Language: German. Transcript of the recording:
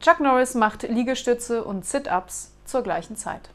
Chuck Norris macht Liegestütze und Sit-ups zur gleichen Zeit.